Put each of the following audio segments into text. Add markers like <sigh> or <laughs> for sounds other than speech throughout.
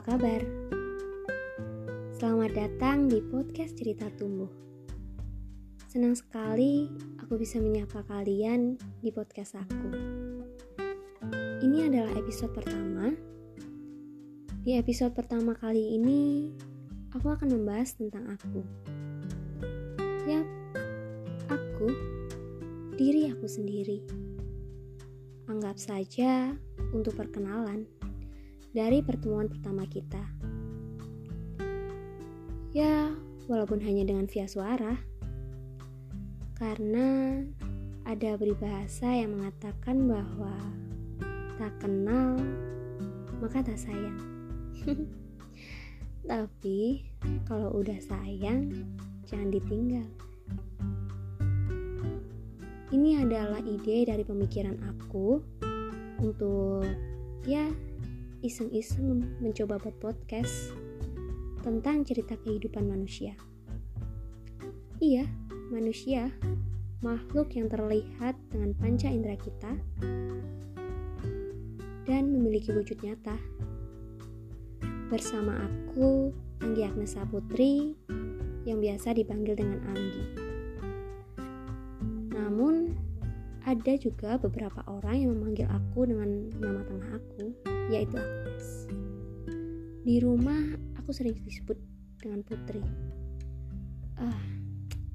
Kabar? Selamat datang di podcast Cerita Tumbuh. Senang sekali aku bisa menyapa kalian di podcast aku. Ini adalah episode pertama. Di episode pertama kali ini, aku akan membahas tentang aku. Yap, aku, diri aku sendiri. Anggap saja untuk perkenalan dari pertemuan pertama kita. Ya, walaupun hanya dengan via suara. Karena ada peribahasa yang mengatakan bahwa tak kenal maka tak sayang. <laughs> Tapi kalau udah sayang, jangan ditinggal. Ini adalah ide dari pemikiran aku untuk ya iseng-iseng mencoba buat podcast tentang cerita kehidupan manusia. Iya, manusia, makhluk yang terlihat dengan panca indera kita dan memiliki wujud nyata. Bersama aku, Anggi Agnesa Putri, yang biasa dipanggil dengan Anggi. Ada juga beberapa orang yang memanggil aku dengan nama tengah aku, yaitu Agnes. Di rumah aku sering disebut dengan Putri. Ah,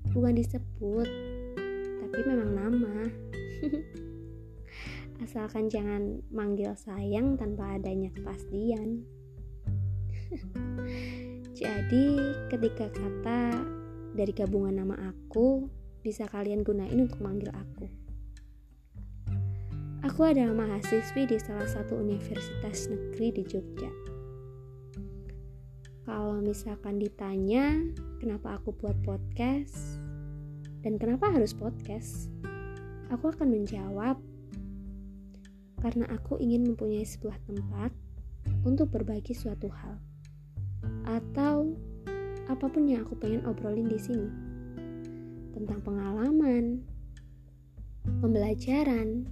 bukan disebut, tapi memang nama. <laughs> Asalkan jangan manggil sayang tanpa adanya kepastian. <laughs> Jadi, ketika kata dari gabungan nama aku bisa kalian gunain untuk manggil aku. Aku adalah mahasiswi di salah satu universitas negeri di Jogja. Kalau misalkan ditanya kenapa aku buat podcast? Dan kenapa harus podcast, aku akan menjawab karena aku ingin mempunyai sebuah tempat untuk berbagi suatu hal. Atau apa pun yang aku pengen obrolin di sini. Tentang pengalaman, pembelajaran,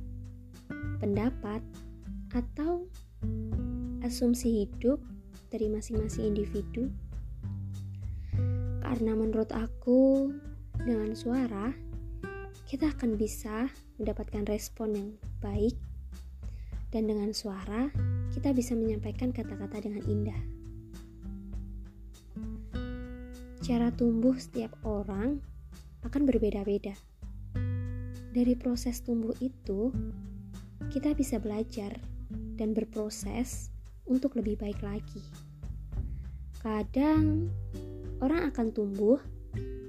pendapat, atau asumsi hidup dari masing-masing individu. Karena menurut aku, dengan suara, kita akan bisa mendapatkan respon yang baik, dan dengan suara, kita bisa menyampaikan kata-kata dengan indah. Cara tumbuh setiap orang akan berbeda-beda. Dari proses tumbuh itu, kita bisa belajar dan berproses untuk lebih baik lagi. Kadang orang akan tumbuh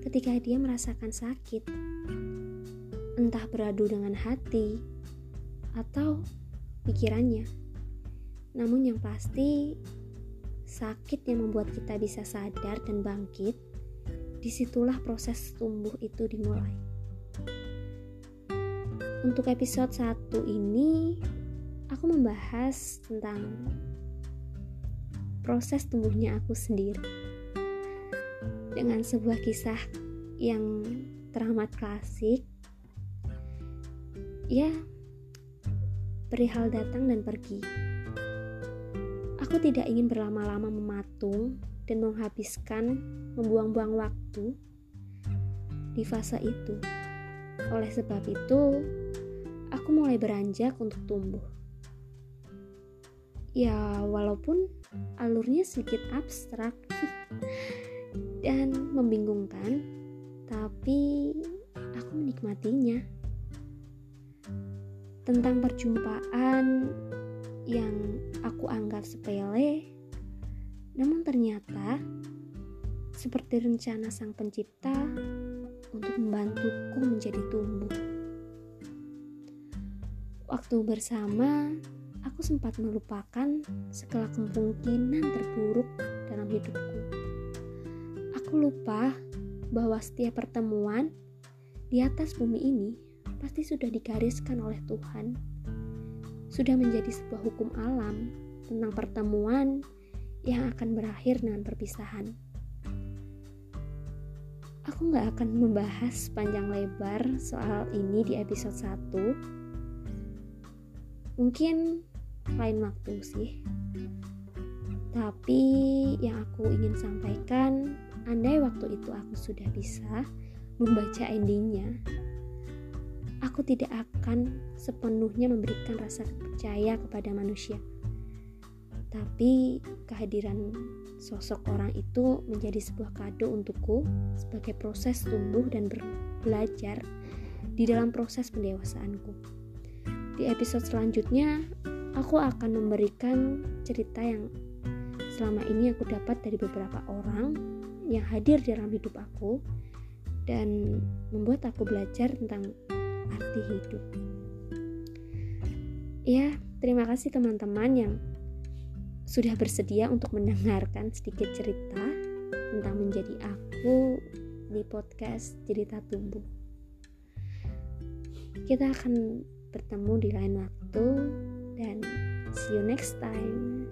ketika dia merasakan sakit, entah beradu dengan hati atau pikirannya. Namun, yang pasti, sakit yang membuat kita bisa sadar dan bangkit, di situlah proses tumbuh itu dimulai. Untuk episode 1 ini, aku membahas tentang proses tumbuhnya aku sendiri. Dengan sebuah kisah yang teramat klasik, ya, perihal datang dan pergi. Aku tidak ingin berlama-lama mematung dan menghabiskan, membuang-buang waktu di fase itu. Oleh sebab itu, aku mulai beranjak untuk tumbuh. Ya, walaupun alurnya sedikit abstrak <laughs> dan membingungkan, tapi aku menikmatinya. Tentang perjumpaan yang aku anggap sepele, namun ternyata seperti rencana Sang Pencipta untuk membantuku menjadi tumbuh. Waktu bersama, aku sempat melupakan segala kemungkinan terburuk dalam hidupku. Aku lupa bahwa setiap pertemuan di atas bumi ini pasti sudah digariskan oleh Tuhan. Sudah menjadi sebuah hukum alam tentang pertemuan yang akan berakhir dengan perpisahan. Aku gak akan membahas panjang lebar soal ini di episode 1 mungkin lain waktu sih Tapi yang aku ingin sampaikan, andai waktu itu aku sudah bisa membaca endingnya, aku tidak akan sepenuhnya memberikan rasa percaya kepada manusia. Tapi kehadiran sosok orang itu menjadi sebuah kado untukku sebagai proses tumbuh dan belajar di dalam proses pendewasaanku. Di episode selanjutnya, aku akan memberikan cerita yang selama ini aku dapat dari beberapa orang yang hadir dalam hidup aku dan membuat aku belajar tentang arti hidup. Ya, terima kasih teman-teman yang sudah bersedia untuk mendengarkan sedikit cerita tentang menjadi aku di podcast Cerita Tumbuh. Kita akan bertemu di lain waktu dan see you next time.